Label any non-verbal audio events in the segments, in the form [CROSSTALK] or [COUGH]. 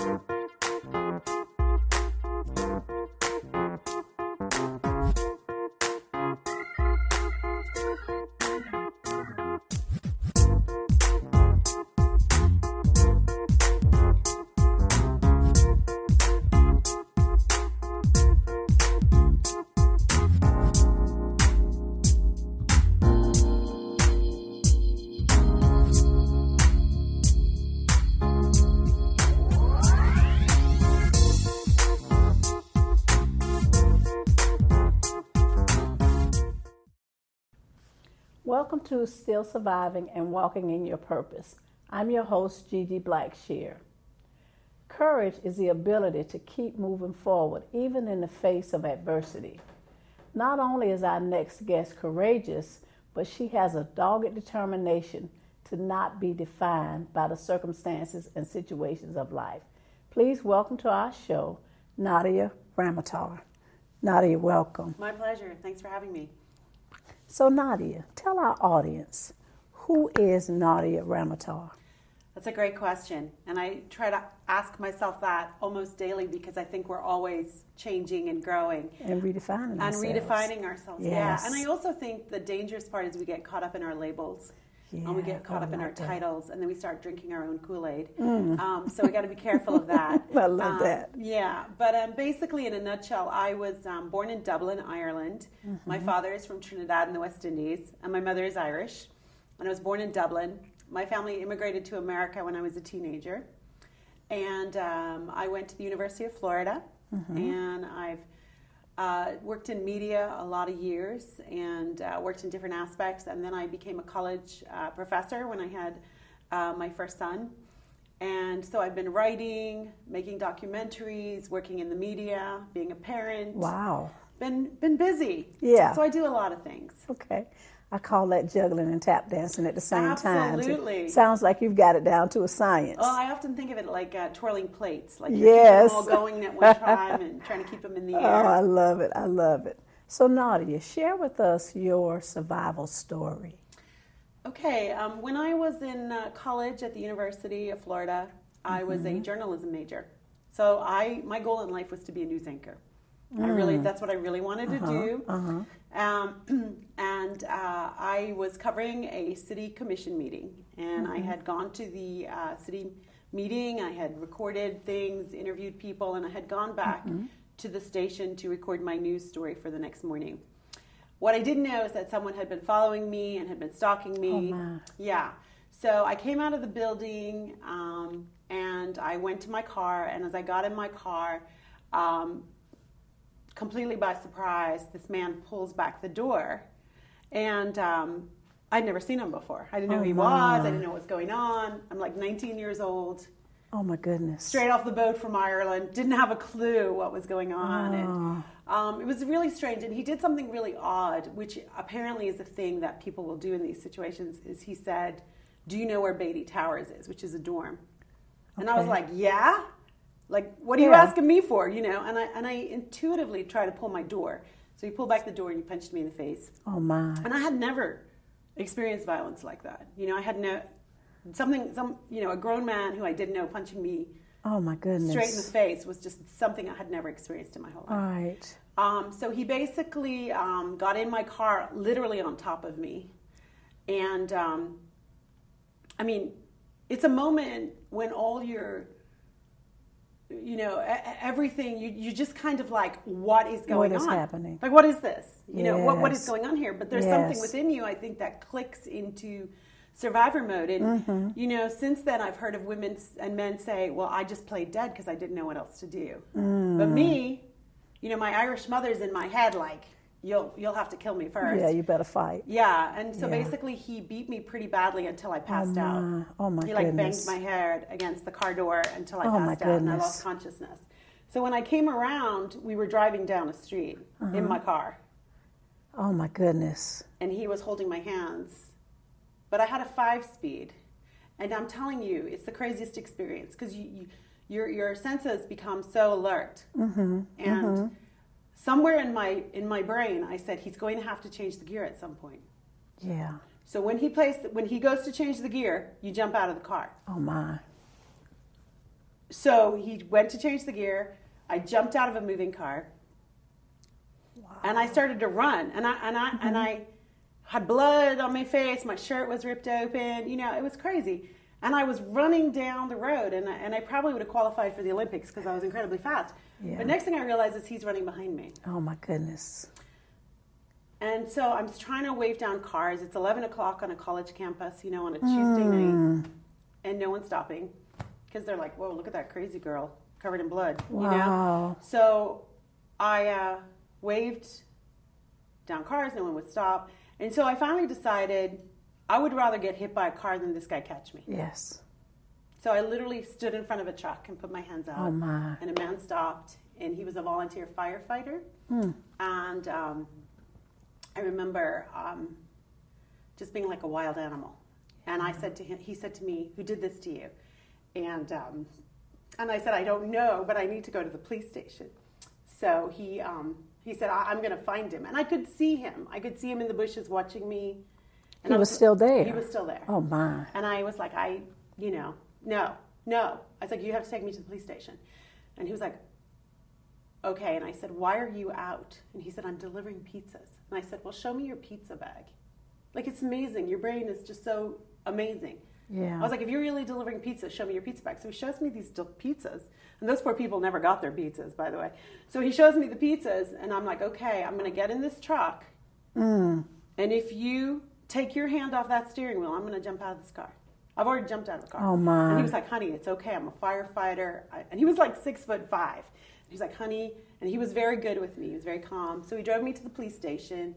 Thank you. Welcome to Still Surviving and Walking in Your Purpose. I'm your host, Gigi Blackshear. Courage is the ability to keep moving forward even in the face of adversity. Not only is our next guest courageous, but she has a dogged determination to not be defined by the circumstances and situations of life. Please welcome to our show, Nadia Ramoutar. Nadia, welcome. My pleasure. Thanks for having me. So, Nadia, tell our audience who is Nadia Ramoutar? That's a great question. And I try to ask myself that almost daily because I think we're always changing and growing. And redefining and ourselves. redefining ourselves. Yes. Yeah. And I also think the dangerous part is we get caught up in our labels. Yeah, and we get caught up in our that. titles, and then we start drinking our own Kool Aid. Um, so we got to be careful of that. [LAUGHS] I love Um, that. Yeah, but um, basically, in a nutshell, I was um, born in Dublin, Ireland. My Mm-hmm. father is from Trinidad in the West Indies, and my mother is Irish. And I was born in Dublin. My family immigrated to America when I was a teenager, and um, I went to the University of Florida, Mm-hmm. and I've uh, worked in media a lot of years and uh, worked in different aspects. And then I became a college uh, professor when I had uh, my first son. And so I've been writing, making documentaries, working in the media, being a parent. Wow. Been been busy. Yeah. So I do a lot of things. Okay. I call that juggling and tap dancing at the same time. Absolutely. Sounds like you've got it down to a science. Well, I often think of it like uh, twirling plates, like you're Yes. all going at one [LAUGHS] time and trying to keep them in the air. oh. I love it. I love it. So, Nadia, share with us your survival story. Okay, um, when I was in uh, college at the University of Florida, I was Mm-hmm. a journalism major. So I, my goal in life was to be a news anchor. I really, Mm. that's what I really wanted to do. Uh-huh. Um, [CLEARS THROAT] and uh, I was covering a city commission meeting, and Mm-hmm. I had gone to the uh, city meeting. I had recorded things, interviewed people, and I had gone back Mm-hmm. to the station to record my news story for the next morning. What I didn't know is that someone had been following me and had been stalking me. Oh. Yeah. So I came out of the building um, and I went to my car. And as I got in my car, um, completely by surprise, this man pulls back the door. And um, I'd never seen him before. I didn't know Oh, who he was. I didn't know what was going on. I'm like 19 years old, Oh, my goodness. straight off the boat from Ireland. Didn't have a clue what was going on. Oh. And um, it was really strange. And he did something really odd, which apparently is a thing that people will do in these situations. Is he said, "Do you know where Beatty Towers is?" Which is a dorm. And I was like, "Yeah." Like, what are you asking me for? You know, and I and I intuitively try to pull my door. So he pulled back the door and he punched me in the face. Oh, my. And I had never experienced violence like that. You know, I had no something some you know a grown man who I didn't know punching me Oh, my goodness. straight in the face was just something I had never experienced in my whole life. All right. Um, so he basically um, got in my car, literally on top of me, and um, I mean, it's a moment when all your you know, everything you you just kind of like, what is going is on? happening? Like, what is this? You know, what what is going on here? But there's something within you, I think, that clicks into survivor mode. And Mm-hmm. you know, since then, I've heard of women and men say, "Well, I just played dead because I didn't know what else to do." Mm. But me, you know, my Irish mother's in my head, like, you'll you'll have to kill me first. Yeah, you better fight. Yeah, and so Yeah. basically he beat me pretty badly until I passed my- out. oh my goodness. He like goodness. banged my head against the car door until I Oh passed out and I lost consciousness. So when I came around, we were driving down a street Uh-huh. in my car, Oh my goodness. and he was holding my hands, but I had a five speed, and I'm telling you, it's the craziest experience because you, you your your senses become so alert, Mm-hmm. and somewhere in my in my brain, I said he's going to have to change the gear at some point. Yeah. So when he plays, when he goes to change the gear, you jump out of the car. Oh my. So he went to change the gear. I jumped out of a moving car, Wow. and I started to run. And I and I and mm-hmm. I had blood on my face. My shirt was ripped open. You know, it was crazy. And I was running down the road, and I, and I probably would have qualified for the Olympics because I was incredibly fast. Yeah. But next thing I realized is he's running behind me. Oh my goodness. And so I'm trying to wave down cars. It's 11 o'clock on a college campus, you know, on a Tuesday night, and no one's stopping because they're like, "Whoa, look at that crazy girl covered in blood," you know. Wow. So I uh, waved down cars. No one would stop, and so I finally decided I would rather get hit by a car than this guy catch me. Yes. So I literally stood in front of a truck and put my hands out. Oh, my. And a man stopped, and he was a volunteer firefighter. Hmm. And um, I remember um, just being like a wild animal. And I said to him, he said to me, "Who did this to you?" And um, and I said, "I don't know, but I need to go to the police station." So he um, he said, I- "I'm going to find him," and I could see him. I could see him in the bushes watching me. And He I was still there. He was still there. Oh my. And I was like, I, you know, no, no. I was like, you have to take me to the police station. And he was like, okay. And I said, why are you out? And he said, I'm delivering pizzas. And I said, well, show me your pizza bag. Like, it's amazing. Your brain is just so amazing. Yeah. I was like, if you're really delivering pizzas, show me your pizza bag. So he shows me these pizzas. And those poor people never got their pizzas, by the way. So he shows me the pizzas, and I'm like, okay, I'm going to get in this truck. Mm. And if you take your hand off that steering wheel, I'm going to jump out of this car. I've already jumped out of the car. Oh, my. And he was like, honey, it's okay. I'm a firefighter. I, and he was like six foot five. He's like, honey, and he was very good with me. He was very calm. So he drove me to the police station.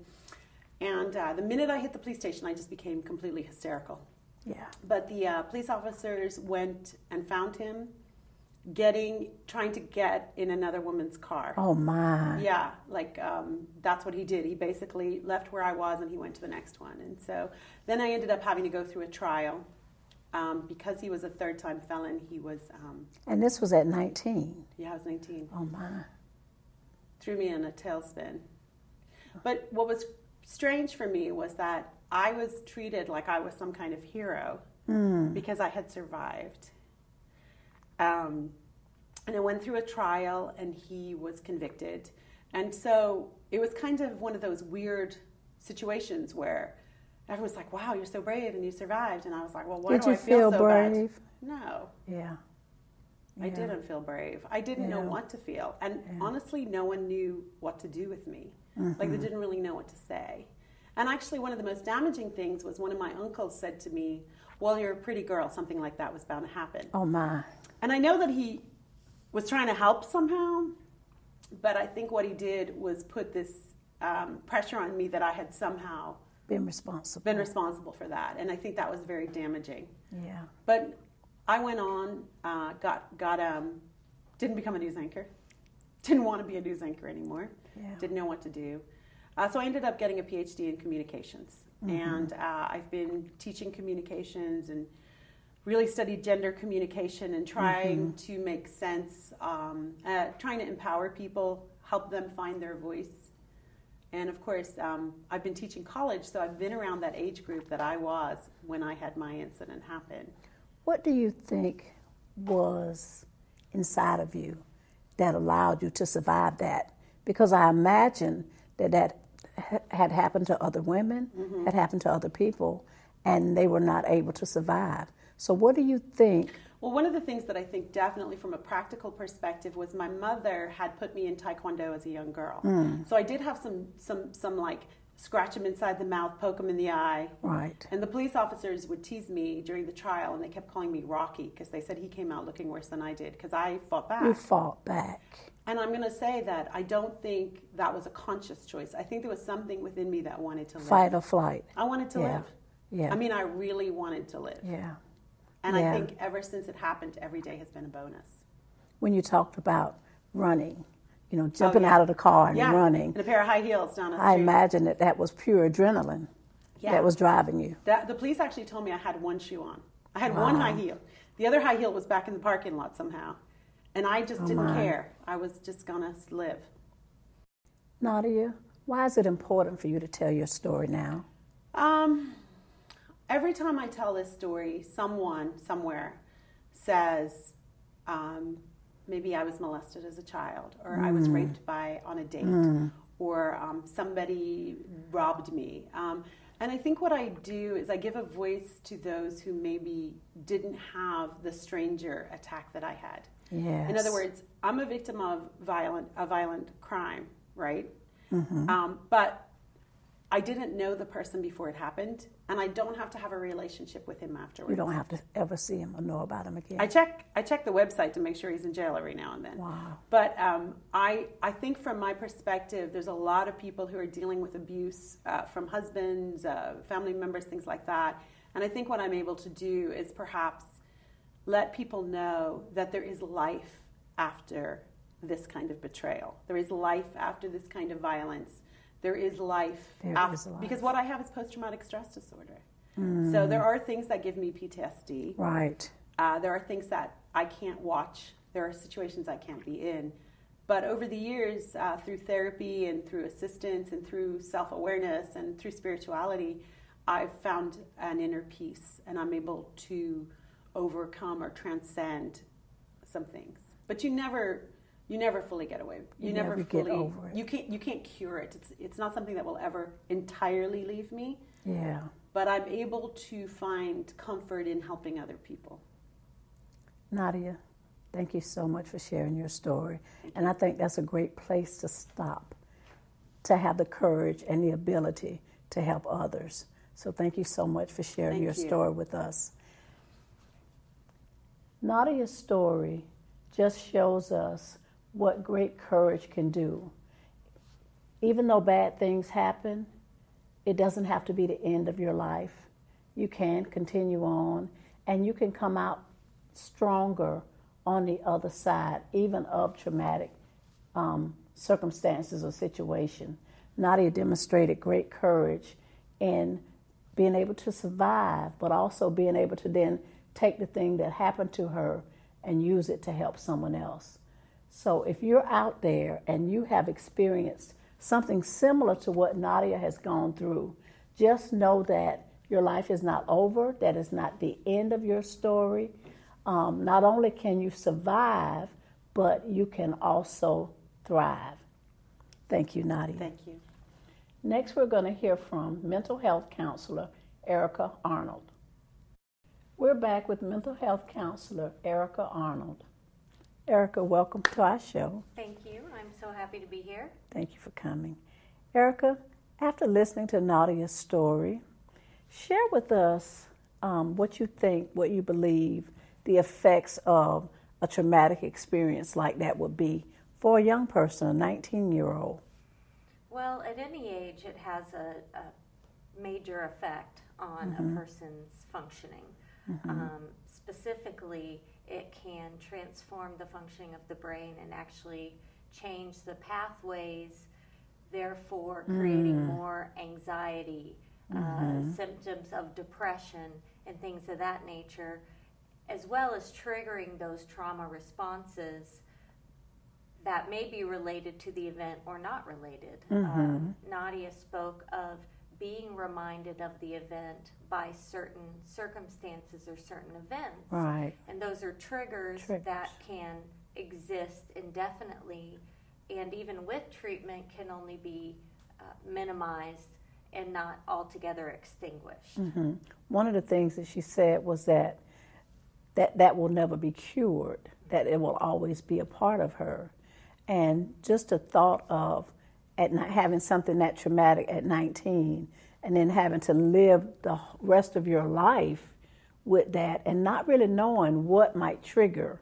And uh, the minute I hit the police station, I just became completely hysterical. Yeah. But the uh, police officers went and found him getting, trying to get in another woman's car. Oh my. Yeah, like um, that's what he did. He basically left where I was and he went to the next one. And so then I ended up having to go through a trial. Um, because he was a third time felon, he was, um, And this was at 19. yeah, I was 19, Oh my. threw me in a tailspin. But what was strange for me was that I was treated like I was some kind of hero because I had survived. Um, and I went through a trial and he was convicted. And so it was kind of one of those weird situations where everyone's like, wow, you're so brave and you survived. And I was like, well, why Did do you I feel, feel so brave? bad? No, Yeah. I Yeah. didn't feel brave. I didn't know what to feel. And honestly, no one knew what to do with me. Like, Mm-hmm. they didn't really know what to say. And actually, one of the most damaging things was one of my uncles said to me, Well, you're a pretty girl. Something like that was bound to happen. Oh my. And I know that he was trying to help somehow, but I think what he did was put this um, pressure on me that I had somehow Been responsible. been responsible for that. And I think that was very damaging. Yeah. But I went on, uh, got got um, didn't become a news anchor, didn't want to be a news anchor anymore, Yeah. didn't know what to do. Uh, so I ended up getting a PhD in communications, and uh, I've been teaching communications and really studied gender communication and trying to make sense, um, uh, trying to empower people, help them find their voice. And of course, um, I've been teaching college, so I've been around that age group that I was when I had my incident happen. What do you think was inside of you that allowed you to survive that? Because I imagine that that had happened to other women, Mm-hmm. had happened to other people, and they were not able to survive. So, what do you think? Well, one of the things that I think definitely from a practical perspective was my mother had put me in taekwondo as a young girl. Hmm. So I did have some some some like scratch him inside the mouth, poke him in the eye. Right. And the police officers would tease me during the trial, and they kept calling me Rocky because they said he came out looking worse than I did because I fought back. You fought back. And I'm going to say that I don't think that was a conscious choice. I think there was something within me that wanted to live. Fight or flight. I wanted to Yeah. live. Yeah. I mean, I really wanted to live. Yeah. And Yeah. I think ever since it happened, every day has been a bonus. When you talked about running, you know, jumping Oh, yeah. out of the car and yeah. running, In a pair of high heels down the I street. imagine that that was pure adrenaline that was driving you. That, the police actually told me I had one shoe on. I had one high heel. The other high heel was back in the parking lot somehow. And I just didn't Oh, my. care. I was just going to live. Nadia, why is it important for you to tell your story now? Um, every time I tell this story, someone somewhere says, um, maybe I was molested as a child, or I was raped by on a date, or um, somebody robbed me. Um, and I think what I do is I give a voice to those who maybe didn't have the stranger attack that I had. Yes. In other words, I'm a victim of violent a violent crime, right? Mm-hmm. Um, but I didn't know the person before it happened, and I don't have to have a relationship with him afterwards. You don't have to ever see him or know about him again. I check I check the website to make sure he's in jail every now and then. Wow. But um, I I think from my perspective, there's a lot of people who are dealing with abuse uh, from husbands, uh, family members, things like that. And I think what I'm able to do is perhaps let people know that there is life after this kind of betrayal. There is life after this kind of violence. There is life There af- is life. because what I have is post traumatic stress disorder. So there are things that give me PTSD. right. Uh, there are things that I can't watch. There are situations I can't be in. But over the years, uh, through therapy and through assistance and through self awareness and through spirituality, I've found an inner peace and I'm able to overcome or transcend some things. But you never. You never fully get away. You, You never, never get over it. You can't. You can't cure it. It's. It's not something that will ever entirely leave me. Yeah. But I'm able to find comfort in helping other people. Nadia, thank you so much for sharing your story. And I think that's a great place to stop, to have the courage and the ability to help others. So thank you so much for sharing Thank your you. story with us. Nadia's story just shows us what great courage can do. Even though bad things happen, it doesn't have to be the end of your life. You can continue on and you can come out stronger on the other side, even of traumatic um, circumstances or situation. Nadia demonstrated great courage in being able to survive, but also being able to then take the thing that happened to her and use it to help someone else. So if you're out there and you have experienced something similar to what Nadia has gone through, just know that your life is not over, that is not the end of your story. Um, not only can you survive, but you can also thrive. Thank you, Nadia. Thank you. Next, we're going to hear from mental health counselor Erica Arnold. We're back with mental health counselor Erica Arnold. Erica, welcome to our show. Thank you. I'm so happy to be here. Thank you for coming. Erica, after listening to Nadia's story, share with us um, what you think, what you believe the effects of a traumatic experience like that would be for a young person, a 19 year old. Well, at any age, it has a, a major effect on a person's functioning. Um, specifically, it can transform the functioning of the brain and actually change the pathways, therefore, creating more anxiety, uh, symptoms of depression, and things of that nature, as well as triggering those trauma responses that may be related to the event or not related. Um, Nadia spoke of being reminded of the event by certain circumstances or certain events. Right. And those are triggers, Triggers. that can exist indefinitely and even with treatment can only be uh, minimized and not altogether extinguished. One of the things that she said was that that, that will never be cured, that it will always be a part of her. And just the thought of at not having something that traumatic at 19 and then having to live the rest of your life with that and not really knowing what might trigger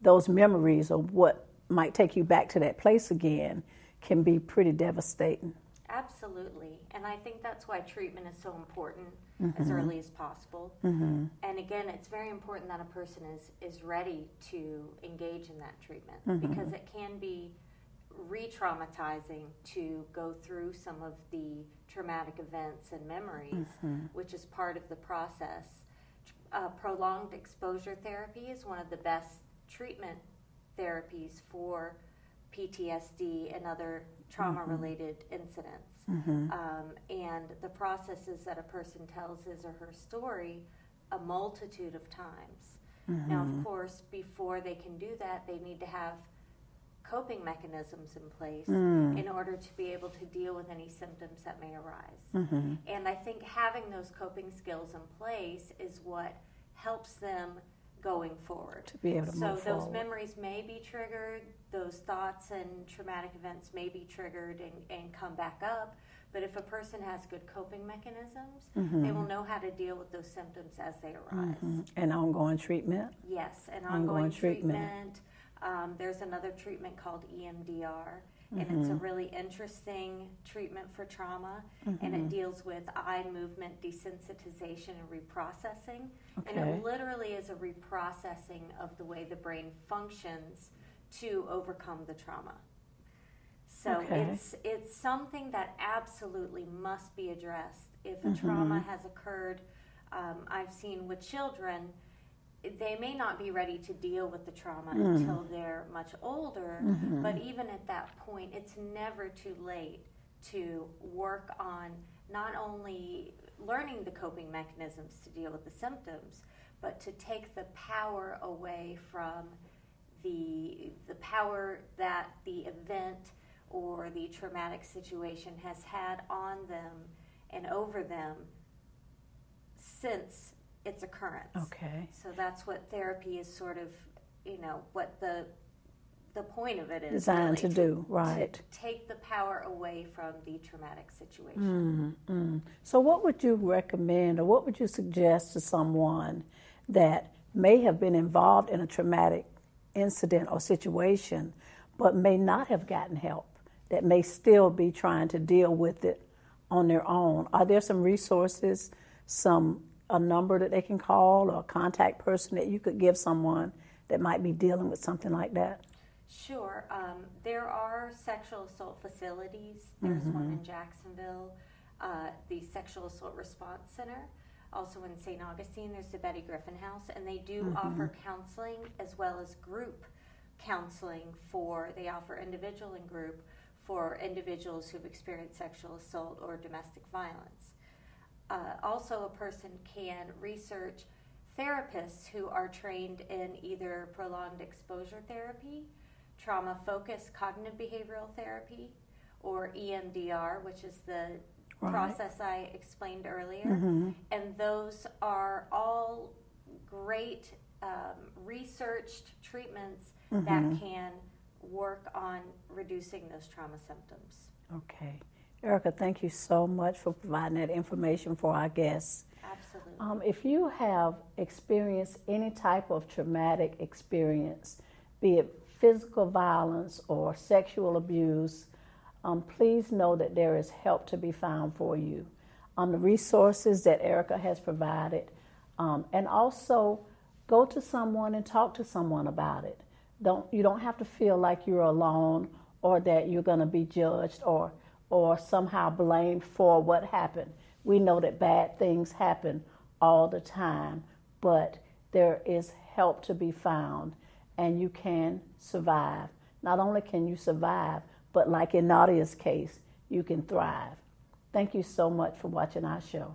those memories or what might take you back to that place again can be pretty devastating. Absolutely. And I think that's why treatment is so important mm-hmm. as early as possible. Mm-hmm. And again, it's very important that a person is, is ready to engage in that treatment mm-hmm. because it can be re traumatizing to go through some of the traumatic events and memories, mm-hmm. which is part of the process. Uh, prolonged exposure therapy is one of the best treatment therapies for PTSD and other trauma related mm-hmm. incidents. Mm-hmm. Um, and the processes that a person tells his or her story a multitude of times. Now, of mm-hmm. course, before they can do that, they need to have coping mechanisms in place mm. in order to be able to deal with any symptoms that may arise. Mm-hmm. And I think having those coping skills in place is what helps them going forward. To be able to so those forward. memories may be triggered, those thoughts and traumatic events may be triggered and, and come back up. But if a person has good coping mechanisms, mm-hmm. they will know how to deal with those symptoms as they arise. Mm-hmm. And ongoing treatment? Yes, and ongoing, ongoing treatment. treatment um, there's another treatment called EMDR, and mm-hmm. it's a mm-hmm. really interesting treatment for trauma, mm-hmm. and it mm-hmm. deals with eye movement desensitization and reprocessing. Okay. And it literally is a reprocessing of the way the brain functions to overcome the trauma. So okay. it's it's something that absolutely must be addressed if a mm-hmm. trauma has occurred. Um, I've seen with children they may not be ready to deal with the trauma mm. until they're much older, mm-hmm. but even at that point, it's never too late to work on not only learning the coping mechanisms to deal with the symptoms, but to take the power away from the the power that the event or the traumatic situation has had on them and over them since its occurrence. Okay. So that's what therapy is sort of, you know, what the the point of it is designed really to, do, right? To take the power away from the traumatic situation. Mm-hmm. So, what would you recommend, or what would you suggest to someone that may have been involved in a traumatic incident or situation, but may not have gotten help, that may still be trying to deal with it on their own? Are there some resources, some a number that they can call or a contact person that you could give someone that might be dealing with something like that? Sure. Um, there are sexual assault facilities. There's mm-hmm. one in Jacksonville, uh, the Sexual Assault Response Center. Also in St. Augustine, there's the Betty Griffin House, and they do mm-hmm. offer counseling as well as group counseling for, they offer individual and group for individuals who've experienced sexual assault or domestic violence. Uh, also, a person can research therapists who are trained in either prolonged exposure therapy, trauma focused cognitive behavioral therapy, or EMDR, which is the right. process I explained earlier. Mm-hmm. And those are all great um, researched treatments mm-hmm. that can work on reducing those trauma symptoms. Okay. Erica, thank you so much for providing that information for our guests. Absolutely. Um, if you have experienced any type of traumatic experience, be it physical violence or sexual abuse, um, please know that there is help to be found for you. Um, the resources that Erica has provided, um, and also go to someone and talk to someone about it. Don't you don't have to feel like you're alone or that you're going to be judged or or somehow blamed for what happened. We know that bad things happen all the time, but there is help to be found and you can survive. Not only can you survive, but like in Nadia's case, you can thrive. Thank you so much for watching our show.